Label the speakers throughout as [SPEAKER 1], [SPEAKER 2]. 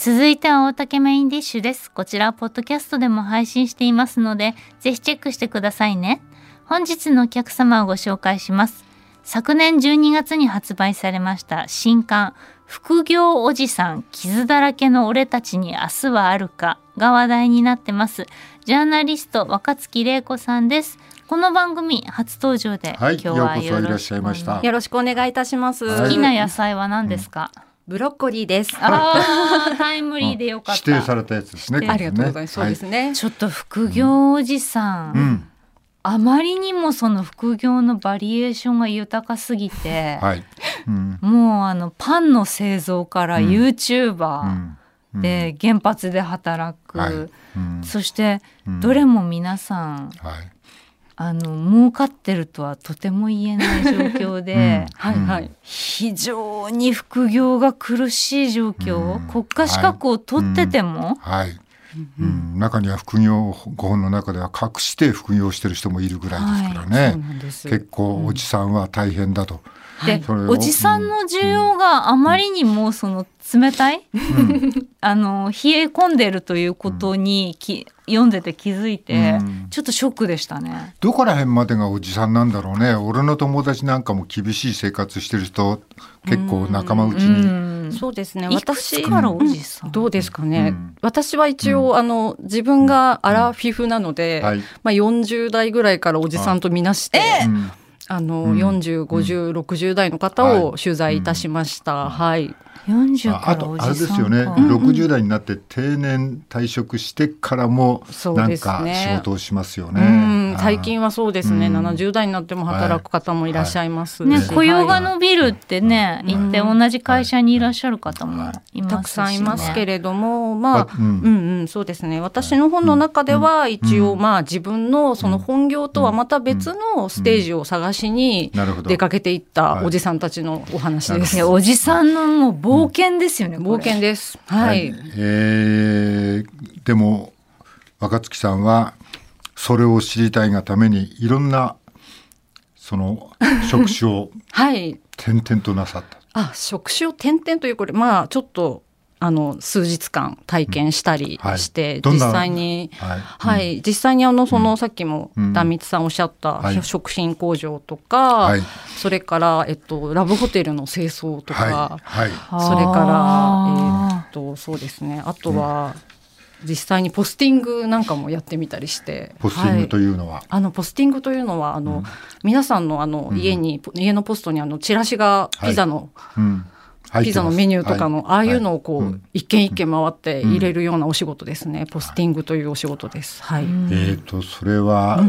[SPEAKER 1] 続いては大竹メインディッシュです。こちらはポッドキャストでも配信していますので、ぜひチェックしてくださいね。本日のお客様をご紹介します。昨年12月に発売されました新刊副業おじさん傷だらけの俺たちに明日はあるかが話題になってます。ジャーナリスト若月玲子さんです。この番組初登場で、
[SPEAKER 2] はい
[SPEAKER 1] 今日は
[SPEAKER 2] ようこそいらっ
[SPEAKER 1] よろしくお願い
[SPEAKER 2] いました
[SPEAKER 3] よろしくお願いいたします。
[SPEAKER 2] はい
[SPEAKER 1] 好きな野菜は何ですか、
[SPEAKER 3] ブロッコリーです。
[SPEAKER 1] ああタイムリーでよかった。
[SPEAKER 2] 指定されたやつですね。
[SPEAKER 3] ありがとうございます。そうですね。
[SPEAKER 1] ちょっと副業おじさん、
[SPEAKER 2] うん、
[SPEAKER 1] あまりにもその副業のバリエーションが豊かすぎて、
[SPEAKER 2] はい。うん。
[SPEAKER 1] もうあのパンの製造から
[SPEAKER 2] うん
[SPEAKER 1] YouTuber
[SPEAKER 2] うん、
[SPEAKER 1] で原発で働く、そして
[SPEAKER 2] うん
[SPEAKER 1] どれも皆さん
[SPEAKER 2] はい。
[SPEAKER 1] あの儲かってるとはとても言えない状況で、
[SPEAKER 3] はいはい。
[SPEAKER 1] 非常に副業が苦しい状況、
[SPEAKER 2] うん
[SPEAKER 1] 国家資格を取ってても、
[SPEAKER 2] はい。うん、中には副業ご本の中では隠して副業してる人もいるぐらいですからね。
[SPEAKER 3] そうなんです。
[SPEAKER 2] 結構おじさんは大変だと。
[SPEAKER 1] で
[SPEAKER 2] それを
[SPEAKER 1] おじさんの需要があまりにもその冷たい、あの冷え込んでるということにき、読んでて気づいて、
[SPEAKER 2] うん。
[SPEAKER 1] ちょっとショックでしたね。
[SPEAKER 2] どこら辺までがおじさんなんだろうね。俺の友達なんかも厳しい生活してる人結構仲間内
[SPEAKER 1] う
[SPEAKER 2] に。
[SPEAKER 1] ん。
[SPEAKER 3] そうですね。
[SPEAKER 1] いく
[SPEAKER 3] 私
[SPEAKER 1] つからおじさん、
[SPEAKER 3] どうですかね。
[SPEAKER 2] うん。
[SPEAKER 3] 私は一応、あの自分がアラフィフなので、
[SPEAKER 2] はい。
[SPEAKER 3] まあ40代ぐらいからおじさんとみなして、
[SPEAKER 2] うん
[SPEAKER 3] あの、
[SPEAKER 2] うん。
[SPEAKER 3] 40、50、60代の方を取材いたしました。はい。
[SPEAKER 1] 40
[SPEAKER 2] ああ
[SPEAKER 1] からお
[SPEAKER 2] とあれ
[SPEAKER 1] じさんか。
[SPEAKER 2] ですよね、60代になって定年退職してからも
[SPEAKER 3] そう
[SPEAKER 2] なん
[SPEAKER 3] ですね。
[SPEAKER 2] か仕事をしますよ
[SPEAKER 3] う
[SPEAKER 2] ね。
[SPEAKER 3] ん、最近はそうですね、
[SPEAKER 2] うん。
[SPEAKER 3] 70代になっても働く方もいらっしゃいますし、
[SPEAKER 1] ね、雇用が
[SPEAKER 3] はい
[SPEAKER 1] 伸びるってね、言って同じ会社にいらっしゃる方もい。ますし、ね
[SPEAKER 3] たくさんいますけれども、まあ、
[SPEAKER 2] あうん
[SPEAKER 3] うんうん、そうですね。私の本の中では、一応、まあ、自分のその本業とはまた別のステージを探しに出かけていったおじさんたちのお話です。
[SPEAKER 1] おじさんのもう冒険ですよね、
[SPEAKER 3] 冒険です。はい。
[SPEAKER 2] えーでも若月さんはそれを知りたいがためにいろんなその 職種を
[SPEAKER 3] はい。
[SPEAKER 2] 転々となさった。
[SPEAKER 3] あ、職種を転々というこれ、まあ、ちょっと、あの、数日間体験したり
[SPEAKER 2] はい。
[SPEAKER 3] して、
[SPEAKER 2] どんな
[SPEAKER 3] 実際に、
[SPEAKER 2] はい。
[SPEAKER 3] はい、実際にあのその、さっきも
[SPEAKER 2] うん。
[SPEAKER 3] 壇蜜さんおっしゃった、
[SPEAKER 2] はい。
[SPEAKER 3] 食品工場とか、
[SPEAKER 2] はい。
[SPEAKER 3] それから、えっと、ラブホテルの清掃とか、
[SPEAKER 2] はい。はい。
[SPEAKER 3] それから、
[SPEAKER 1] あ
[SPEAKER 3] えっとそうですね。あとは、実際にポスティングなんかもやってみたりして
[SPEAKER 2] ポスティングと
[SPEAKER 3] はい。
[SPEAKER 2] いうのは？
[SPEAKER 3] あのポスティングというのはあの、皆さんのあの、家に家のポストにあのチラシがピザの、
[SPEAKER 2] うん。入ってます
[SPEAKER 3] ピザのメニューとかの、
[SPEAKER 2] はい。
[SPEAKER 3] ああいうのをこう、
[SPEAKER 2] はい。うん
[SPEAKER 3] 一軒一軒回って入れるようなお仕事ですね、ポスティングというお仕事です。はい、
[SPEAKER 2] えー、とそれは、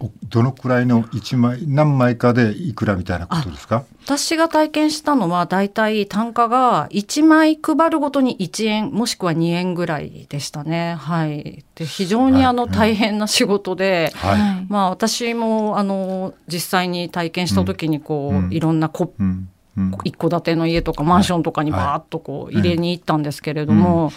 [SPEAKER 2] おどのくらいの一枚何枚かでいくらみたいなことですか？
[SPEAKER 3] 私が体験したのは大体単価が1枚配るごとに1円もしくは2円ぐらいでしたね。はい、で非常にあの
[SPEAKER 2] はい
[SPEAKER 3] 大変な仕事で、
[SPEAKER 2] はい、
[SPEAKER 1] はい
[SPEAKER 3] まあ、私もあの実際に体験した時にこう、
[SPEAKER 2] うん。
[SPEAKER 3] いろんなこ
[SPEAKER 2] うんうん
[SPEAKER 3] 一戸建ての家とかマンションとかにバーッとこう入れに行ったんですけれども、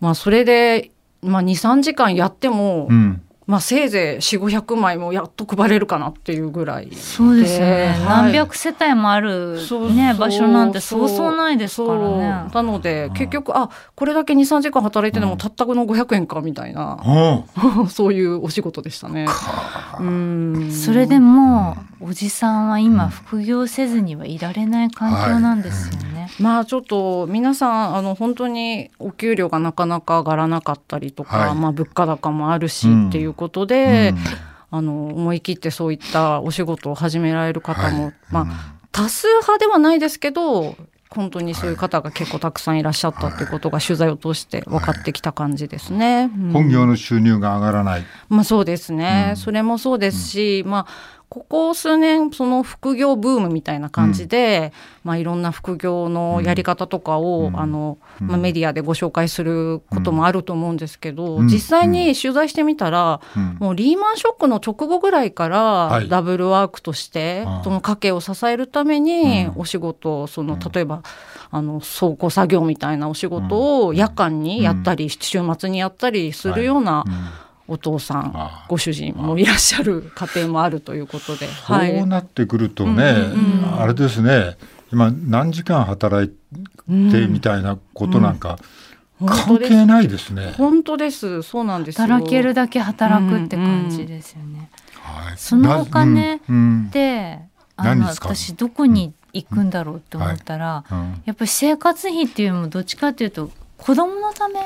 [SPEAKER 3] まあそれで、まあ、23時間やっても、
[SPEAKER 2] うん
[SPEAKER 3] まあ、せいぜい4500枚もやっと配れるかなっていうぐらい。
[SPEAKER 1] そうですね、
[SPEAKER 3] はい。
[SPEAKER 1] 何百世帯もある、
[SPEAKER 3] そう
[SPEAKER 1] ね、
[SPEAKER 3] そう。
[SPEAKER 1] 場所なんてそうそう。ないですからね。
[SPEAKER 3] そう。なので結局あこれだけ23時間働いてでもたったくの500円かみたいな、
[SPEAKER 2] うん。
[SPEAKER 3] そういうお仕事でしたね。うん。
[SPEAKER 1] それでもおじさんは今副業せずにはいられない環境なんですよね、
[SPEAKER 3] まあちょっと皆さんあの本当にお給料がなかなか上がらなかったりとか、
[SPEAKER 2] はい。
[SPEAKER 3] まあ物価高もあるし
[SPEAKER 2] うん。
[SPEAKER 3] っていうことで、
[SPEAKER 2] うん。
[SPEAKER 3] あの思い切ってそういったお仕事を始められる方も、
[SPEAKER 2] はい。
[SPEAKER 3] まあ多数派ではないですけど本当にそうい。う方が結構たくさんいらっしゃったっていうことが取材を通して分かってきた感じですね。うん。
[SPEAKER 2] 本業の収入が上がらない。
[SPEAKER 3] まあそうですね、
[SPEAKER 2] うん。
[SPEAKER 3] それもそうですし、まあここ数年その副業ブームみたいな感じで、まあいろんな副業のやり方とかを、
[SPEAKER 2] うん。
[SPEAKER 3] あの、
[SPEAKER 2] うん。
[SPEAKER 3] まあ、メディアでご紹介することもあると思うんですけど、
[SPEAKER 2] うん。
[SPEAKER 3] 実際に取材してみたら、
[SPEAKER 2] うん。
[SPEAKER 3] もうリーマンショックの直後ぐらいから
[SPEAKER 2] はい。
[SPEAKER 3] ダブルワークとして、その家計を支えるために
[SPEAKER 2] うん。
[SPEAKER 3] お仕事をその
[SPEAKER 2] うん。
[SPEAKER 3] 例えばあの倉庫作業みたいなお仕事を夜間にやったり、週末にやったりするような
[SPEAKER 2] うん
[SPEAKER 3] お父さん、ご主人もいらっしゃる家庭もあるということで、はい。
[SPEAKER 2] そうなってくるとね、
[SPEAKER 3] うんうん
[SPEAKER 2] あれですね今何時間働いてみたいなことなんか、
[SPEAKER 3] 本
[SPEAKER 2] 関係ないですね。
[SPEAKER 3] 本当です。そうなんですよ。
[SPEAKER 1] 働けるだけ働くって感じですよね。
[SPEAKER 2] はい。
[SPEAKER 1] そのお金
[SPEAKER 2] なうんうん。
[SPEAKER 1] であの私どこに行くんだろうって思ったら、
[SPEAKER 2] うん。
[SPEAKER 1] やっぱり生活費っていうよりもどっちかっていうと子供のため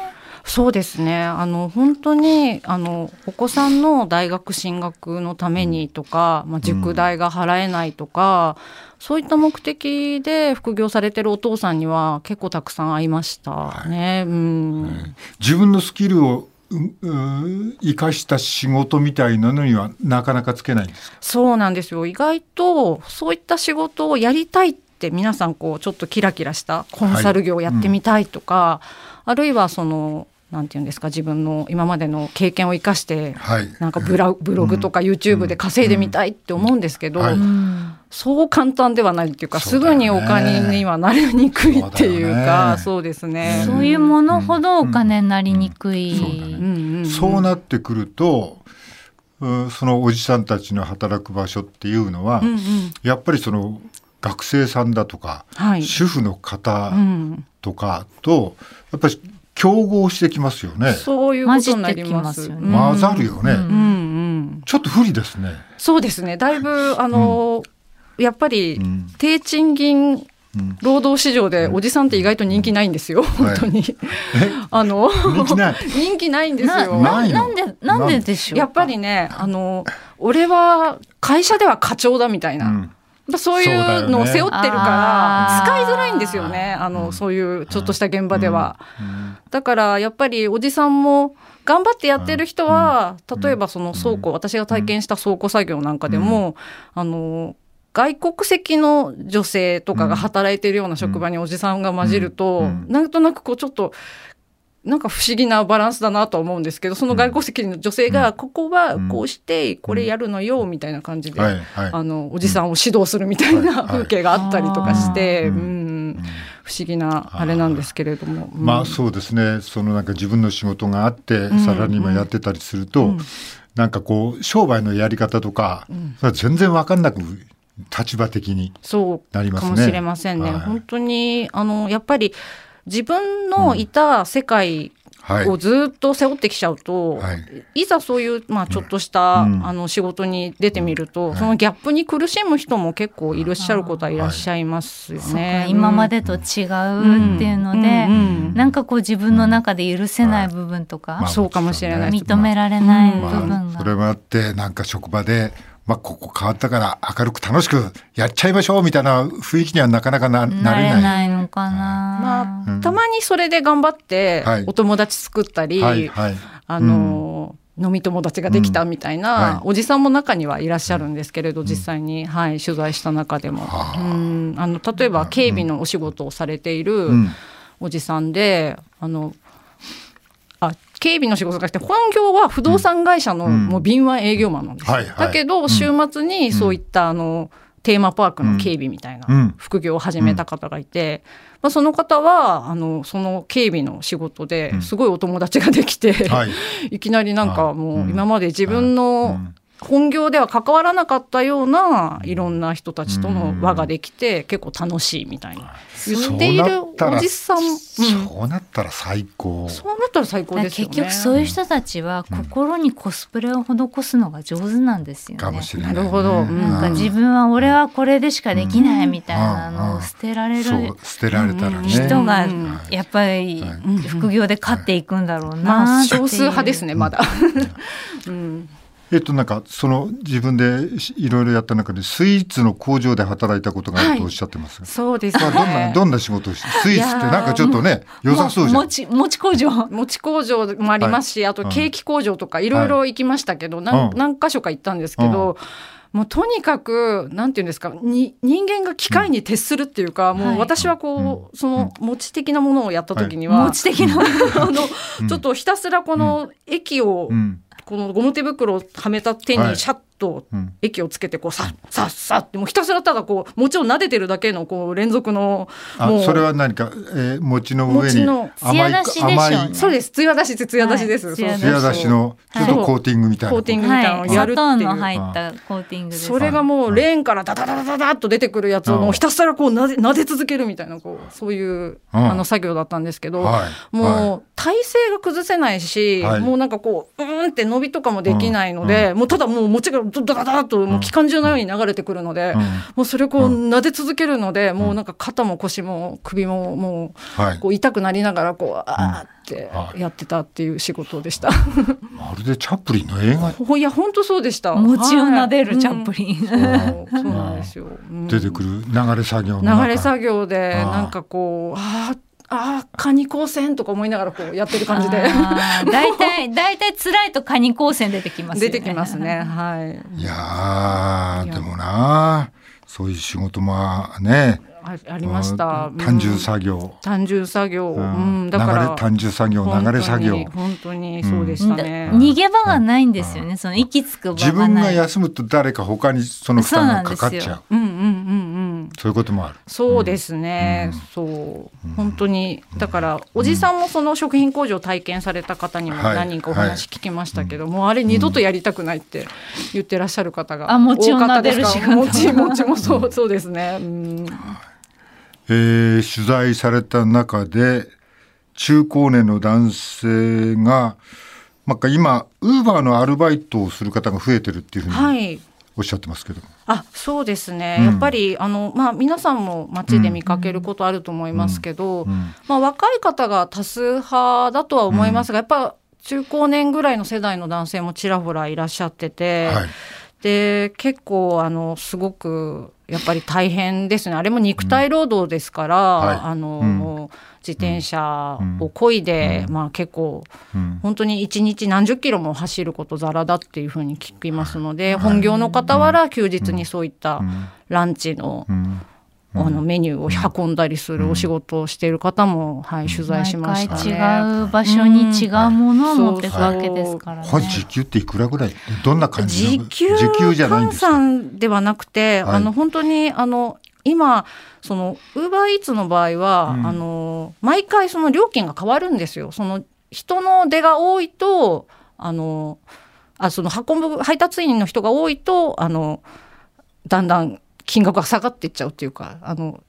[SPEAKER 3] そうですね。あの本当にあのお子さんの大学進学のためにとか、まあ、塾代が払えないとか、そういった目的で副業されてるお父さんには結構たくさん会いましたね。うん。
[SPEAKER 2] 自分のスキルをうう生かした仕事みたいなのにはなかなかつけないんですか？
[SPEAKER 3] そうなんですよ。意外とそういった仕事をやりたいって皆さんこうちょっとキラキラしたコンサル業をやってみたいとか、あるいはそのなんていうんですか自分の今までの経験を生かして
[SPEAKER 2] はい。
[SPEAKER 3] なんかブラブログとか YouTube で稼いでみたいって思うんですけど、
[SPEAKER 2] はい。
[SPEAKER 1] うん
[SPEAKER 3] そう簡単ではないっていうか
[SPEAKER 2] ね。
[SPEAKER 3] ぐにお金にはなりにくいっていうか
[SPEAKER 2] ね。
[SPEAKER 3] そうですね。
[SPEAKER 1] そういうものほどお金になりにくい。
[SPEAKER 2] うん。そうなってくると、うんそのおじさんたちの働く場所っていうのは、
[SPEAKER 3] うんうん。
[SPEAKER 2] やっぱりその学生さんだとか、
[SPEAKER 3] はい。
[SPEAKER 2] 主婦の方
[SPEAKER 3] うん。
[SPEAKER 2] とかとやっぱり競合してきますよね。
[SPEAKER 3] そういうことになります。
[SPEAKER 1] 混
[SPEAKER 2] ざるよね。
[SPEAKER 1] うん
[SPEAKER 3] うんうん
[SPEAKER 2] ちょっと不利ですね。
[SPEAKER 3] そうですね。だいぶあの、やっぱり
[SPEAKER 2] うん
[SPEAKER 3] 低賃金
[SPEAKER 2] うん
[SPEAKER 3] 労働市場でおじさんって意外と人気ないんですよ。本当に。あの
[SPEAKER 2] 人気ない。
[SPEAKER 3] 人気ないんです
[SPEAKER 1] な
[SPEAKER 3] よ。
[SPEAKER 2] な
[SPEAKER 1] んでなんででしょうか？
[SPEAKER 3] やっぱりね、あの俺は会社では課長だみたいな。
[SPEAKER 2] うん
[SPEAKER 3] そういうのを背負ってるから、使いづらいんですよね。あの、
[SPEAKER 2] うん
[SPEAKER 3] そういうちょっとした現場では。
[SPEAKER 2] うん
[SPEAKER 3] だからやっぱりおじさんも頑張ってやってる人は、
[SPEAKER 2] うん。
[SPEAKER 3] 例えばその倉庫、私が体験した倉庫作業なんかでも、あの外国籍の女性とかが働いてるような職場におじさんが混じると、
[SPEAKER 2] うん。
[SPEAKER 3] なんとなくこうちょっと。なんか不思議なバランスだなとは思うんですけどその外国籍の女性がここはこうしてこれやるのよみたいな感じで。あのおじさんを指導するみたいな
[SPEAKER 2] はい。
[SPEAKER 3] 風景があったりとかして、
[SPEAKER 2] うん。
[SPEAKER 3] うん不思議なあれなんですけれども。うん
[SPEAKER 2] まあそうですね。そのなんか自分の仕事があって、
[SPEAKER 3] ん
[SPEAKER 2] サラリーマンやってたりすると、
[SPEAKER 3] うん
[SPEAKER 2] なんかこう商売のやり方とか、それは全然わかんなく立場的に。
[SPEAKER 3] そう
[SPEAKER 2] なりますね
[SPEAKER 3] かもしれませんね。
[SPEAKER 2] はい
[SPEAKER 3] 本当にあのやっぱり自分のいた世界
[SPEAKER 2] はい。
[SPEAKER 3] をずっと背負ってきちゃうと、
[SPEAKER 2] はい。
[SPEAKER 3] い、ざそういう、まあ、ちょっとした、
[SPEAKER 2] うん。
[SPEAKER 3] あの仕事に出てみると、
[SPEAKER 2] はい。
[SPEAKER 3] そのギャップに苦しむ人も結構いらっしゃることはいらっしゃいますよね。
[SPEAKER 1] か今までと違うっていうので、
[SPEAKER 3] うん。うん。
[SPEAKER 1] なんかこう自分の中で許せない部分とか、
[SPEAKER 2] まあ
[SPEAKER 3] そうかもしれない
[SPEAKER 1] 認められない部
[SPEAKER 3] ま
[SPEAKER 1] 分が、
[SPEAKER 2] まあ、それもあってなんか職場で、まあ、ここ変わったから明るく楽しくやっちゃいましょうみたいな雰囲気にはなかなかなな
[SPEAKER 1] なれ
[SPEAKER 2] れない。
[SPEAKER 1] ないのかな、
[SPEAKER 3] まあ、
[SPEAKER 2] うん
[SPEAKER 3] たまにそれで頑張って
[SPEAKER 2] はい。
[SPEAKER 3] お友達作ったり、あの飲み友達ができたみたい
[SPEAKER 2] うん。
[SPEAKER 3] な
[SPEAKER 2] はい。
[SPEAKER 3] おじさんも中にはいらっしゃるんですけれど、実際に、はい、取材した中でも、
[SPEAKER 2] はあ。
[SPEAKER 3] うん。あの例えば警備のお仕事をされている
[SPEAKER 2] うん。
[SPEAKER 3] おじさんで、あのあ警備の仕事がして本業は不動産会社の
[SPEAKER 2] うん。
[SPEAKER 3] もう敏腕営業マンなんですだけど週末にそういったあのテーマパークの警備みたいな
[SPEAKER 2] うん。
[SPEAKER 3] 副業を始めた方がいて、まあ、その方はあのその警備の仕事ですごいお友達ができて、
[SPEAKER 2] はい。
[SPEAKER 3] いきなりなんかも
[SPEAKER 2] う
[SPEAKER 3] うん。今まで自分
[SPEAKER 2] う
[SPEAKER 3] の
[SPEAKER 2] ん
[SPEAKER 3] 本業では関わらなかったようないろんな人たちとの輪ができて結構楽しいみたいな。言っている
[SPEAKER 2] そうなったら
[SPEAKER 3] おじさん、うん。
[SPEAKER 2] そうなったら最高。
[SPEAKER 3] そうなったら最高ですよね。
[SPEAKER 1] 結局そういう人たちは心にコスプレを施すのが上手なんですよね。
[SPEAKER 2] かもしれない、ね。
[SPEAKER 3] なるほど。うん。
[SPEAKER 1] なんか自分は俺はこれでしかできないみたいなのを捨てられる
[SPEAKER 2] 捨てられたらね。
[SPEAKER 1] 人が
[SPEAKER 3] うん
[SPEAKER 1] やっぱり
[SPEAKER 2] はい。
[SPEAKER 1] 副業で勝っていくんだろう
[SPEAKER 3] まあ
[SPEAKER 1] なっていう。
[SPEAKER 3] 少数派ですねまだ。うん
[SPEAKER 2] えっとなんかその自分でしいろいろやった中でスイーツの工場で働いたことがあるとおっしゃってます？が、
[SPEAKER 3] そうです
[SPEAKER 2] まあどんな
[SPEAKER 3] ね。
[SPEAKER 2] どんな仕事をしてスイーツってなんかちょっとね良さそうじゃん。
[SPEAKER 1] もち餅工場。
[SPEAKER 3] 餅工場もありますし、あとケーキ工場とかいろいろ行きましたけど、何
[SPEAKER 2] うん
[SPEAKER 3] 何箇所か行ったんですけど、もうとにかくなんていうんですかに人間が機械に徹するっていうか、もう私はこう、その餅的なものをやった時には、
[SPEAKER 1] 餅的な。
[SPEAKER 3] あのちょっとひたすらこの液を
[SPEAKER 2] うん
[SPEAKER 3] このゴム手袋をはめた手
[SPEAKER 2] はい。
[SPEAKER 3] にシャッと
[SPEAKER 2] う？ん。
[SPEAKER 3] 液をつけてこうさっさっさってもうひたすらただこう餅を撫でてるだけのこう連続の
[SPEAKER 2] あ
[SPEAKER 3] もう。
[SPEAKER 2] それは何か、えー、餅の上に甘い
[SPEAKER 1] 艶出しでしょ。うね
[SPEAKER 2] 甘い。
[SPEAKER 3] そうです。艶出しって艶出しです、
[SPEAKER 1] はい。
[SPEAKER 3] そうそう
[SPEAKER 2] 艶出しのちょっとコーティングみたいな、
[SPEAKER 3] コーティングみたいなのをや
[SPEAKER 1] はい、
[SPEAKER 3] る
[SPEAKER 1] 砂
[SPEAKER 3] っていう。
[SPEAKER 1] 入ったコーティングです。
[SPEAKER 3] それがもうレーンからダダダダダダッと出てくるやつをもうひたすらこうなで撫で続けるみたいなこうそういうあの作業だったんですけど、
[SPEAKER 2] はい。
[SPEAKER 3] もう体勢が崩せないし、
[SPEAKER 2] はい。
[SPEAKER 3] もうなんかこううーんって伸びとかもできないので、もうただもう餅がダダダダッともう機関銃のように流れてくるので、
[SPEAKER 2] うん。
[SPEAKER 3] もうそれをこう撫で続けるので、もうなんか肩も腰も首ももう
[SPEAKER 2] はい。
[SPEAKER 3] こう痛くなりながらこうあーって
[SPEAKER 2] はい。
[SPEAKER 3] やってたっていう仕事でした。
[SPEAKER 2] まるでチャップリンの映画？
[SPEAKER 3] ほいや本当そうでした。
[SPEAKER 1] 餅を撫で
[SPEAKER 3] はい
[SPEAKER 1] るチャップリン。
[SPEAKER 3] うんそう。そうなんですよ。うん。
[SPEAKER 2] 出てくる流れ作業
[SPEAKER 3] 流れ作業でなんかこうあーあーカニ光線とか思いながらこうやってる感じで
[SPEAKER 1] 大体 大体辛いとカニ光線出てきますよね。
[SPEAKER 3] 出てきますね。はい。
[SPEAKER 2] いやーでもなそういう仕事もね
[SPEAKER 3] あありました。
[SPEAKER 2] 単純
[SPEAKER 3] うん
[SPEAKER 2] 作業、
[SPEAKER 3] 単純作業。
[SPEAKER 2] う
[SPEAKER 3] うんん、だから
[SPEAKER 2] 流れ単純作業流れ作業
[SPEAKER 3] 本当にそうでしたね。
[SPEAKER 1] 逃げ場がないんですよね。その息つく場
[SPEAKER 2] 自分が。休むと誰か他にその負担がかかっちゃう
[SPEAKER 3] うんうんうんうん。
[SPEAKER 2] そういうこともある
[SPEAKER 3] そうですね、そう。本当にだからおじさんもその食品工場を体験された方にも
[SPEAKER 2] はい。
[SPEAKER 3] 何人かお話聞きましたけど、もうあれ二度とやりたくないって言ってらっしゃる方が多かったですか？
[SPEAKER 1] 撫でる仕事
[SPEAKER 3] 餅餅もそうそうですね、うん、
[SPEAKER 2] えー取材された中で中高年の男性がなんか今ウーバーのアルバイトをする方が増えてるっていうふうに
[SPEAKER 3] はい。
[SPEAKER 2] おっしゃってますけど、
[SPEAKER 3] あそうですね、
[SPEAKER 2] うん。
[SPEAKER 3] やっぱりあの、まあ、皆さんも街で見かけることあると思いますけど、
[SPEAKER 2] うん
[SPEAKER 3] まあ、若い方が多数派だとは思いますが、やっぱ中高年ぐらいの世代の男性もちらほらいらっしゃってて、
[SPEAKER 2] はい。
[SPEAKER 3] で結構あのすごくやっぱり大変ですね。あれも肉体労働ですから、
[SPEAKER 2] はい。
[SPEAKER 3] あの、
[SPEAKER 2] うん。
[SPEAKER 3] もう自転車を漕いで、
[SPEAKER 2] うん。
[SPEAKER 3] まあ、結構
[SPEAKER 2] うん。
[SPEAKER 3] 本当に1日何十キロも走ることざらだっていうふうに聞きますので、本業の傍ら休日にそういった
[SPEAKER 2] うん。
[SPEAKER 3] ランチの,、
[SPEAKER 2] うん。
[SPEAKER 3] あのメニューを運んだりするお仕事をしている方も、はい、取材しました
[SPEAKER 1] 毎
[SPEAKER 3] ね。
[SPEAKER 1] 回違う場所に違うものを持っていくわけですからね。
[SPEAKER 2] これ時給っていくらぐらい？どんな感じ
[SPEAKER 3] 時
[SPEAKER 2] なの
[SPEAKER 3] 給
[SPEAKER 2] じゃないん
[SPEAKER 3] 換
[SPEAKER 2] ですか？
[SPEAKER 3] 算ではなくて、
[SPEAKER 2] はい。
[SPEAKER 3] あの本当にあの今そのウーバーイーツの場合は、
[SPEAKER 2] うん
[SPEAKER 3] あの毎回その料金が変わるんですよ。その人の出が多いとあのあその運ぶ配達員の人が多いとあのだんだん金額が下がっていっちゃうっていうかあの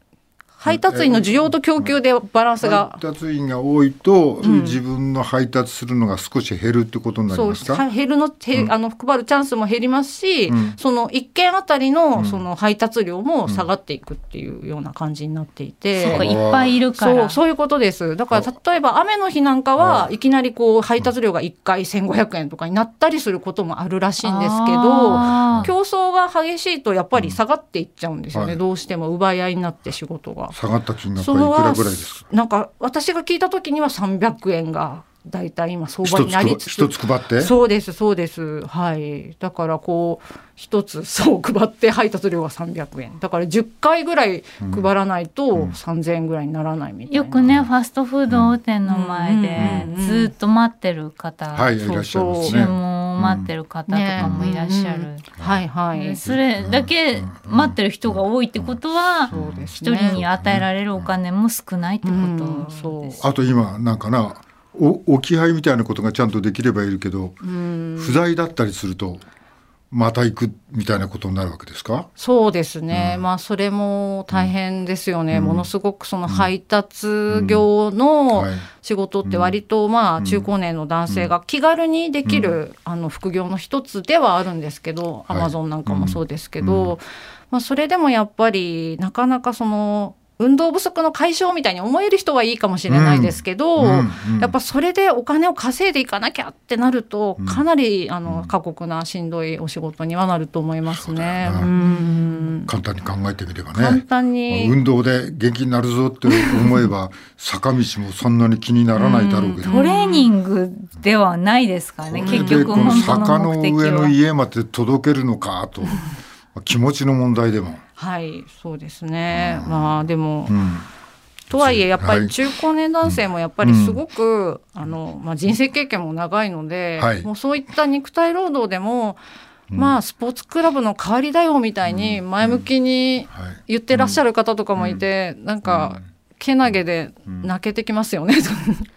[SPEAKER 3] 配達員の需要と供給でバランスが。
[SPEAKER 2] 配達員が多いと、
[SPEAKER 3] ん。
[SPEAKER 2] 自分の配達するのが少し減るってことになり
[SPEAKER 3] そう
[SPEAKER 2] ます。か
[SPEAKER 3] は減るの、へ
[SPEAKER 2] うん。
[SPEAKER 3] あの配るチャンスも減りますし、
[SPEAKER 2] うん。
[SPEAKER 3] その一件あたりの
[SPEAKER 2] ん。
[SPEAKER 3] その配達量も下がっていくっていうような感じになっていて。
[SPEAKER 1] そうかいっぱいいるか
[SPEAKER 3] そう
[SPEAKER 1] ら。
[SPEAKER 3] そういうことです。だから例えば雨の日なんかはい。きなりこう配達料が1回1500円とかになったりすることもあるらしいんですけど競争が激しいとやっぱり下がっていっちゃうんですよね、
[SPEAKER 2] はい。
[SPEAKER 3] どうしても奪い合いになって仕事が。
[SPEAKER 2] 下がった金額はいくらぐらいですか？
[SPEAKER 3] なんか私が聞いた時には300円がだいたい今相場になりつつ。
[SPEAKER 2] 一つ配って？
[SPEAKER 3] そうですそうです。はい。だからこう一つ そう配って配達料が300円。だから10回ぐらい配らないと3000円ぐらいにならないみたいな、
[SPEAKER 1] よくねファストフード大手の前で
[SPEAKER 3] うんうんうんうん
[SPEAKER 1] ずっと待ってる方、
[SPEAKER 2] はい
[SPEAKER 3] そう
[SPEAKER 2] いらっしゃいます
[SPEAKER 1] 注
[SPEAKER 2] ね
[SPEAKER 1] 待ってる方とかもいらっしゃる。
[SPEAKER 3] はいはい、
[SPEAKER 1] それだけ待ってる人が多いってことは
[SPEAKER 3] そうです
[SPEAKER 1] 一
[SPEAKER 3] ね。
[SPEAKER 1] 人に与えられるお金も少ないって
[SPEAKER 3] うん
[SPEAKER 1] こと
[SPEAKER 3] そう
[SPEAKER 1] です。
[SPEAKER 2] あと今なんかなお置き配みたいなことがちゃんとできればいいけど、
[SPEAKER 3] うん。
[SPEAKER 2] 不在だったりするとまた行くみたいなことになるわけですか？
[SPEAKER 3] そうですね、まあそれも大変ですよね、ものすごくその配達業の
[SPEAKER 2] はい。
[SPEAKER 3] 仕事って割とまあ中高年の男性が気軽にできるあの副業の一つではあるんですけど、
[SPEAKER 2] はい。
[SPEAKER 3] アマゾンなんかもそうですけど、まあそれでもやっぱりなかなかその運動不足の解消みたいに思える人はいいかもしれないですけど、
[SPEAKER 2] うんうんうん。
[SPEAKER 3] やっぱそれでお金を稼いでいかなきゃってなると、かなりあの過酷なしんどいお仕事にはなると思いますね。
[SPEAKER 2] そうだよな。
[SPEAKER 3] うん。
[SPEAKER 2] 簡単に考えてみれば
[SPEAKER 3] 簡
[SPEAKER 2] ね
[SPEAKER 3] 単に、
[SPEAKER 2] 運動で元気になるぞって思えば 坂道もそんなに気にならないだろうけど、
[SPEAKER 1] トレーニングではないですからね、結局
[SPEAKER 2] この
[SPEAKER 1] 本当
[SPEAKER 2] 坂の
[SPEAKER 1] の目的
[SPEAKER 2] 上の
[SPEAKER 1] は。
[SPEAKER 2] 家まで届けるのかと気持ちの問題でも、
[SPEAKER 3] はいそうですね、まあでも、
[SPEAKER 2] うん。
[SPEAKER 3] とはいえやっぱ
[SPEAKER 2] はい。
[SPEAKER 3] り中高年男性もやっぱりすごく、あのまあ、人生経験も長いので、
[SPEAKER 2] はい。
[SPEAKER 3] もうそういった肉体労働でも、まあスポーツクラブの代わりだよみたいに前向きに
[SPEAKER 2] はい。
[SPEAKER 3] 言ってらっしゃる方とかもいて、なんかけなげで泣けてきますよね。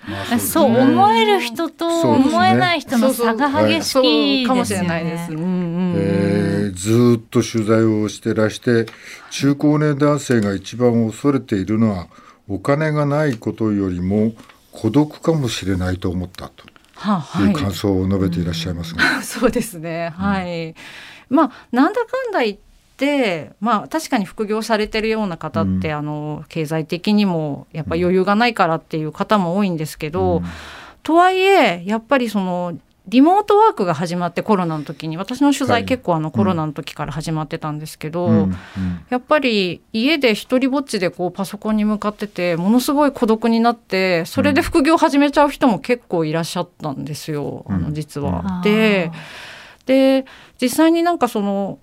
[SPEAKER 2] まあ
[SPEAKER 1] そう思える人と思えない人の差が激しい
[SPEAKER 3] かもしれないです。
[SPEAKER 2] ずーっと取材をしてらして中高年男性が一番恐れているのはお金がないことよりも孤独かもしれないと思ったと
[SPEAKER 3] はあはい
[SPEAKER 2] いう感想を述べていらっしゃいますが、
[SPEAKER 3] そうですね。はい。まあなんだかんだ言って、まあ確かに副業されてるような方って、
[SPEAKER 2] うん。
[SPEAKER 3] あの経済的にもやっぱ余裕がないからっていう方も多いんですけど、
[SPEAKER 2] うん。
[SPEAKER 3] とはいえやっぱりそのリモートワークが始まってコロナの時に。私の取
[SPEAKER 2] はい
[SPEAKER 3] 材結構あのコロナの時から始まってたんですけど、
[SPEAKER 2] うん。うん。
[SPEAKER 3] やっぱり家で一人ぼっちでこうパソコンに向かっててものすごい孤独になってそれで副業始めちゃう人も結構いらっしゃったんですよ、
[SPEAKER 2] うん。
[SPEAKER 3] あの実は。でで実際になんかその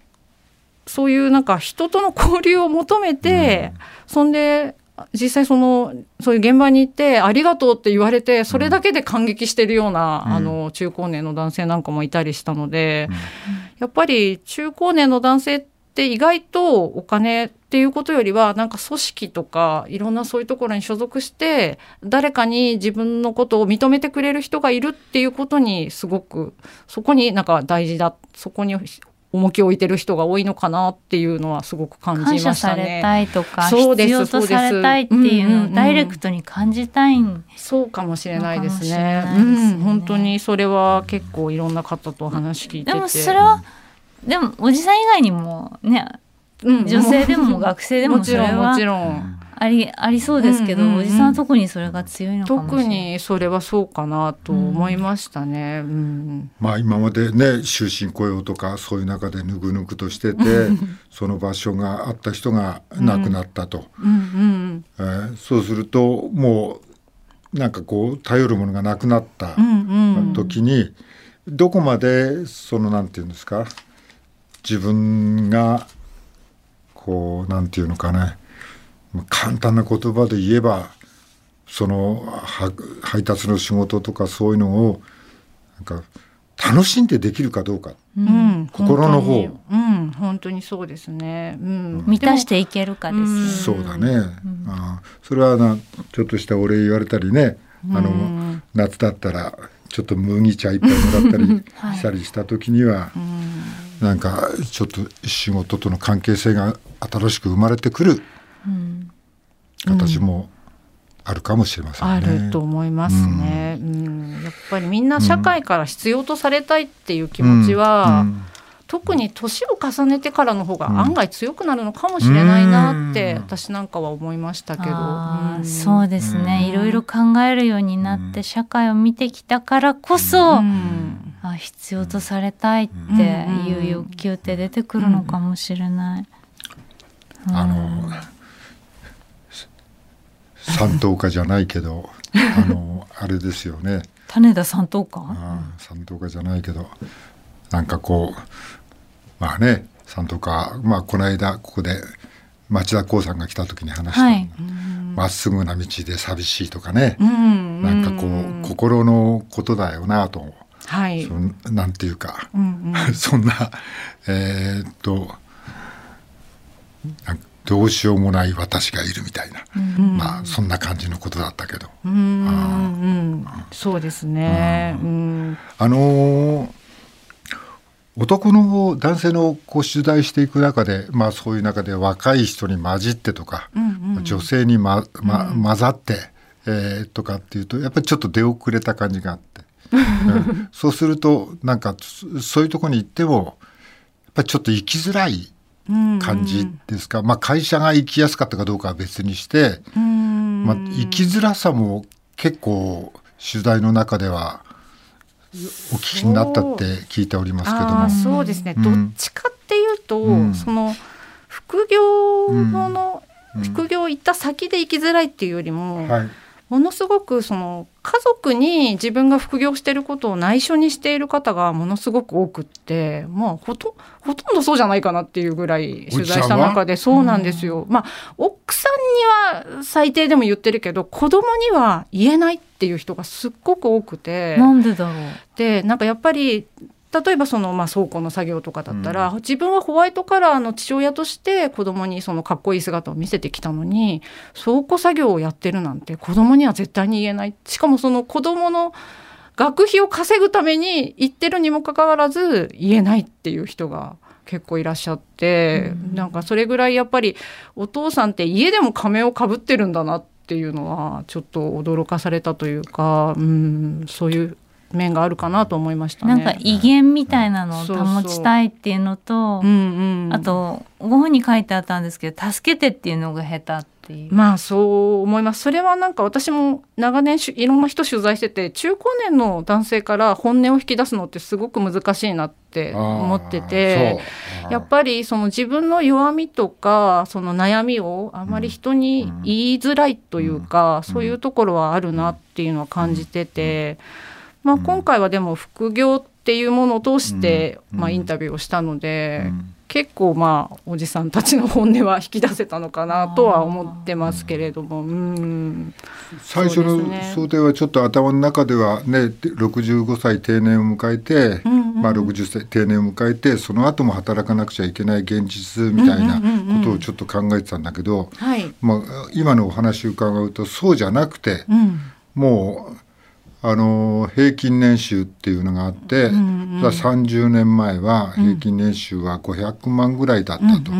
[SPEAKER 3] そういうなんか人との交流を求めて、そんで実際そのそういう現場に行ってありがとうって言われてそれだけで感激してるような、
[SPEAKER 2] うん。
[SPEAKER 3] あの中高年の男性なんかもいたりしたので、やっぱり中高年の男性って意外とお金っていうことよりはなんか組織とかいろんなそういうところに所属して誰かに自分のことを認めてくれる人がいるっていうことにすごくそこになんか大事だそこに重きを置いてる人が多いのかなっていうのはすごく感
[SPEAKER 1] 感
[SPEAKER 3] じました
[SPEAKER 1] 謝され
[SPEAKER 3] ね。
[SPEAKER 1] たいとか
[SPEAKER 3] そうです
[SPEAKER 1] 必要とされたいっていうのをダイレクトに感じたいん
[SPEAKER 3] そうかもしれないですね。
[SPEAKER 1] すね
[SPEAKER 3] うん、本当にそれは結構いろんな方とお話聞いてて。
[SPEAKER 1] でもそれはでもおじさん以外にもね
[SPEAKER 3] うん
[SPEAKER 1] 女性でも学生でもそれは
[SPEAKER 3] もちろん。
[SPEAKER 1] ありありそうですけど、
[SPEAKER 3] うんうんうん
[SPEAKER 1] おじさんは特にそれが強いのかもしれ
[SPEAKER 3] 特
[SPEAKER 1] ない。
[SPEAKER 3] にそれはそうかなと思いましたね。うん
[SPEAKER 2] まあ今までね終身雇用とかそういう中でぬぐぬぐとしてて その場所があった人が亡くなったと、
[SPEAKER 3] うんうん
[SPEAKER 2] えーそうするともうなんかこう頼るものがなくなった
[SPEAKER 3] うんうん。
[SPEAKER 2] 時にどこまでそのなんていうんですか自分がこうなんていうのかねまあ簡単な言葉で言えばそのは配達の仕事とかそういうのをなんか楽しんでできるかどうか、
[SPEAKER 3] うん。
[SPEAKER 2] 心の方。
[SPEAKER 3] 本当にうん本当にそうですね。うん。
[SPEAKER 1] 満たしていけるかです
[SPEAKER 2] そうだね、あーそれはなちょっとしたお礼言われたりね。あの、
[SPEAKER 3] うん
[SPEAKER 2] 夏だったらちょっと麦茶一杯もらったり
[SPEAKER 1] はい。
[SPEAKER 2] したりした時には、なんかちょっと仕事との関係性が新しく生まれてくる。
[SPEAKER 1] うん
[SPEAKER 2] 形もあるかもしれません
[SPEAKER 3] あ
[SPEAKER 2] ね。
[SPEAKER 3] ると思いますね、うん。やっぱりみんな社会から必要とされたいっていう気持ちは、
[SPEAKER 2] うん。
[SPEAKER 3] 特に年を重ねてからの方が案外強くなるのかもしれないなって、
[SPEAKER 2] うん。
[SPEAKER 3] 私なんかは思いましたけど、
[SPEAKER 1] あー
[SPEAKER 3] うん。
[SPEAKER 1] そうですね、
[SPEAKER 3] うん。
[SPEAKER 1] いろいろ考えるようになって社会を見てきたからこそ、
[SPEAKER 3] うん。
[SPEAKER 1] あ必要とされたいっていう欲求って出てくるのかもしれない。
[SPEAKER 2] あの三等家じゃないけどあのあれですよね。
[SPEAKER 1] 種田三等か
[SPEAKER 2] あー三等家じゃないけどなんかこうまあね三等家まあこの間ここで町田光さんが来た時に話した
[SPEAKER 1] はい。
[SPEAKER 2] ま、っすぐな道で寂しいとかね、
[SPEAKER 3] うん。
[SPEAKER 2] なんかこう心のことだよなと、
[SPEAKER 3] はい、
[SPEAKER 2] そんなんていうか、
[SPEAKER 3] うんうん。
[SPEAKER 2] そんなえーっとなんかどうしようもない私がいるみたいな、
[SPEAKER 3] うん。
[SPEAKER 2] まあそんな感じのことだったけど、
[SPEAKER 3] うんうんそうですね。うん。
[SPEAKER 2] あのー男の男性のこう取材していく中で、まあ、そういう中で若い人に混じってとか、
[SPEAKER 3] うんうん。
[SPEAKER 2] 女性に、まま、混ざって、えーとかっていうとやっぱりちょっと出遅れた感じがあって、うん。そうするとなんかそそういうところに行ってもやっぱりちょっと生きづらい
[SPEAKER 3] うん
[SPEAKER 2] 感じですか、まあ、会社が生きやすかったかどうかは別にして、
[SPEAKER 3] うん。
[SPEAKER 2] まあ、生きづらさも結構取材の中ではお聞きになったって聞いておりますけども。
[SPEAKER 3] そう。ですね、
[SPEAKER 2] うん。
[SPEAKER 3] どっちかっていうと、
[SPEAKER 2] うん。
[SPEAKER 3] その副業の、
[SPEAKER 2] うん。
[SPEAKER 3] 副業行った先で生きづらいっていうよりも、
[SPEAKER 2] はい
[SPEAKER 3] ものすごくその家族に自分が副業していることを内緒にしている方がものすごく多くってまあほとほとんどそうじゃないかなっていうぐらい取材した中でそうなんですよ。まあ奥さんには最低でも言ってるけど子供には言えないっていう人がすっごく多くて。
[SPEAKER 1] なんでだろう？
[SPEAKER 3] でなんかやっぱり例えばその、まあ、倉庫の作業とかだったら、うん、自分はホワイトカラーの父親として子供にそのかっこいい姿を見せてきたのに倉庫作業をやってるなんて子供には絶対に言えない。しかもその子供の学費を稼ぐために言ってるにもかかわらず言えないっていう人が結構いらっしゃって、うん、なんかそれぐらいやっぱりお父さんって家でも仮面をかぶってるんだなっていうのはちょっと驚かされたというか、うん、そういう面があるかなと思いました、ね、
[SPEAKER 1] なんか威厳みたいなのを保ちたいっていうのと、あとご本に書いてあったんですけど助けてっていうのが下手っていう。
[SPEAKER 3] まあそう思います。それはなんか私も長年いろんな人取材してて中高年の男性から本音を引き出すのってすごく難しいなって思っててやっぱりその自分の弱みとかその悩みをあまり人に言いづらいというか、そういうところはあるなっていうのは感じてて。まあ、今回はでも副業っていうものを通して、まあ、インタビューをしたので、結構まあおじさんたちの本音は引き出せたのかなとは思ってますけれども、うん、
[SPEAKER 2] 最初の想定はちょっと頭の中ではね65歳定年を迎えて、うんうん、まあ、60歳定年を迎えてその後も働かなくちゃいけない現実みたいなことをちょっと考えてたんだけど、まあ、今のお話を伺うとそうじゃなくて、うん、もうあの平均年収っていうのがあって、うんうん、30年前は平均年収は500万ぐらいだったと、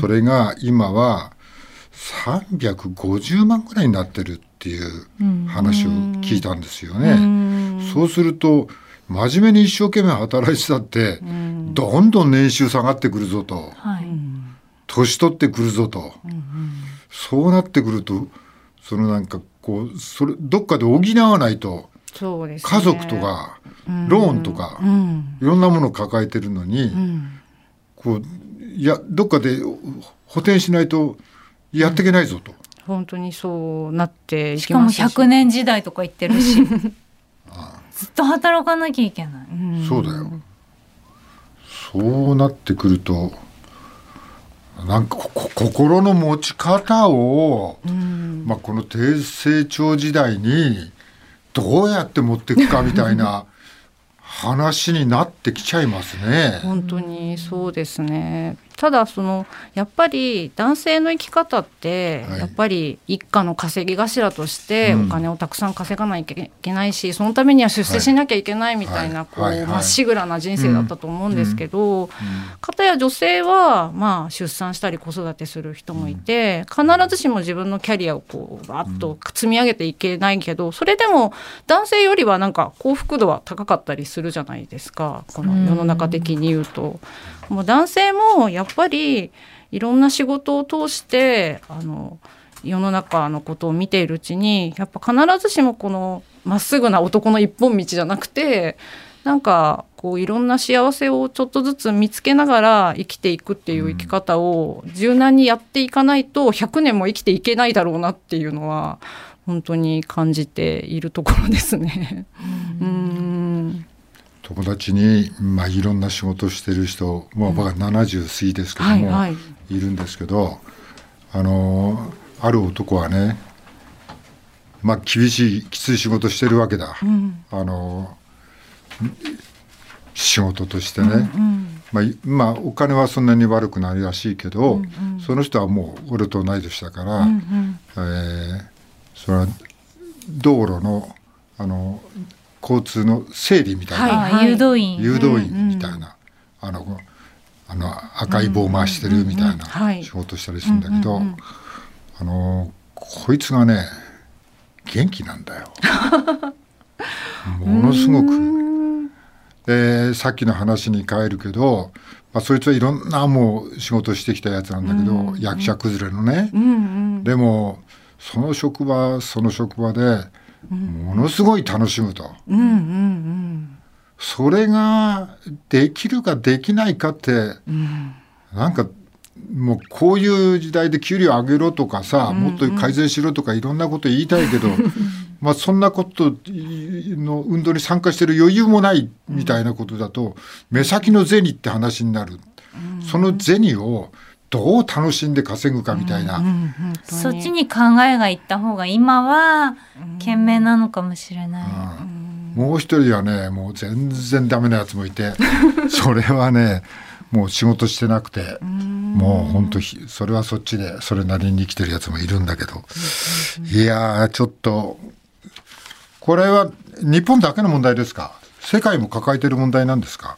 [SPEAKER 2] それが今は350万ぐらいになってるっていう話を聞いたんですよね。うんうん、そうすると真面目に一生懸命働いてたって、どんどん年収下がってくるぞと、はい、年取ってくるぞと、うんうん、そうなってくるとそのなんかこうそれどっかで補わないとそうです、ね、家族とかローンとか、うん、いろんなものを抱えてるのに、うん、こういやどっかで補填しないとやっていけないぞと。
[SPEAKER 3] 本当にそうなって
[SPEAKER 1] し。かも100年時代とか言ってるし。ずっと働かなきゃいけない、
[SPEAKER 2] そうだよ。そうなってくるとなんか心の持ち方を、うん、まあ、この低成長時代にどうやって持っていくかみたいな 話になってきちゃいますね。
[SPEAKER 3] 本当にそうですね。ただそのやっぱり男性の生き方って、やっぱり一家の稼ぎ頭としてお金をたくさん稼がないといけないし、そのためには出世しなきゃいけないみたいなこうまっしぐらな人生だったと思うんですけど、かたや女性はまあ出産したり子育てする人もいて、必ずしも自分のキャリアをこうバッと積み上げていけないけど、それでも男性よりはなんか幸福度は高かったりするじゃないですか。この世の中的に言うと。もう男性もやっぱりいろんな仕事を通してあの世の中のことを見ているうちにやっぱ必ずしもこのまっすぐな男の一本道じゃなくてなんかこういろんな幸せをちょっとずつ見つけながら生きていくっていう生き方を柔軟にやっていかないと100年も生きていけないだろうなっていうのは本当に感じているところですね。うん
[SPEAKER 2] 友達に、まあ、いろんな仕事してる人、まあ、僕は70過ぎですけども、はいはい、いるんですけどあのある男はねまあ厳しいきつい仕事してるわけだ、うん、あの仕事としてね、うんうん、まあ、まあお金はそんなに悪くないらしいけど、うんうん、その人はもう俺と同い年だから、うんうん、えー、それは道路のあの交通の整理みたいな、
[SPEAKER 1] はい、誘導員。
[SPEAKER 2] 誘導員みたいな、あのあの赤い棒回してるみたいな仕事したりするんだけど、あのこいつがね元気なんだよ。ものすごく。でさっきの話に変えるけど、まあ、そいつはいろんなもう仕事してきたやつなんだけど、役者崩れのね、でもその職場その職場でものすごい楽しむと。うんうんうんそれができるかできないかって、うん、なんかもうこういう時代で給料上げろとかさ、もっと改善しろとかいろんなこと言いたいけど、まあそんなことの運動に参加してる余裕もないみたいなことだと、目先の銭って話になる。その銭をどう楽しんで稼ぐかみたいな、
[SPEAKER 1] そっちに考えがいった方が今は賢明なのかもしれない。
[SPEAKER 2] もう一人はねもう全然ダメなやつもいて それはねもう仕事してなくてもう本当それはそっちでそれなりに生きてるやつもいるんだけど。いやちょっとこれは日本だけの問題ですか？世界も抱えてる問題なんですか？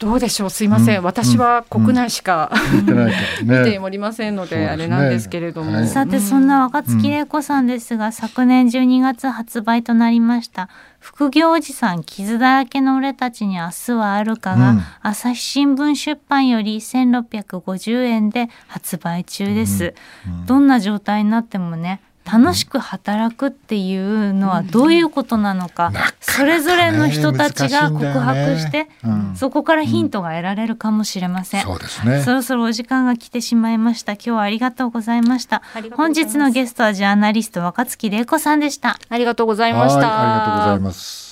[SPEAKER 3] どうでしょう？すいません、うん、私は国内しか、うん、見ておりませんので、ね、あれなんですけれども、はい、
[SPEAKER 1] さてそんな若月玲子さんですが、うん、昨年12月発売となりました副業おじさん傷だらけの俺たちに明日はあるかが、朝日新聞出版より1650円で発売中です、どんな状態になってもね楽しく働くっていうのはどういうことなのか、うん、それぞれの人たちが告白して、ね。うん、そこからヒントが得られるかもしれません、
[SPEAKER 2] そうですね。
[SPEAKER 1] そろそろお時間が来てしまいました。今日はありがとうございました。本日のゲストはジャーナリスト若月玲子さんでした。
[SPEAKER 3] ありがとうございました。
[SPEAKER 2] ありがとうございます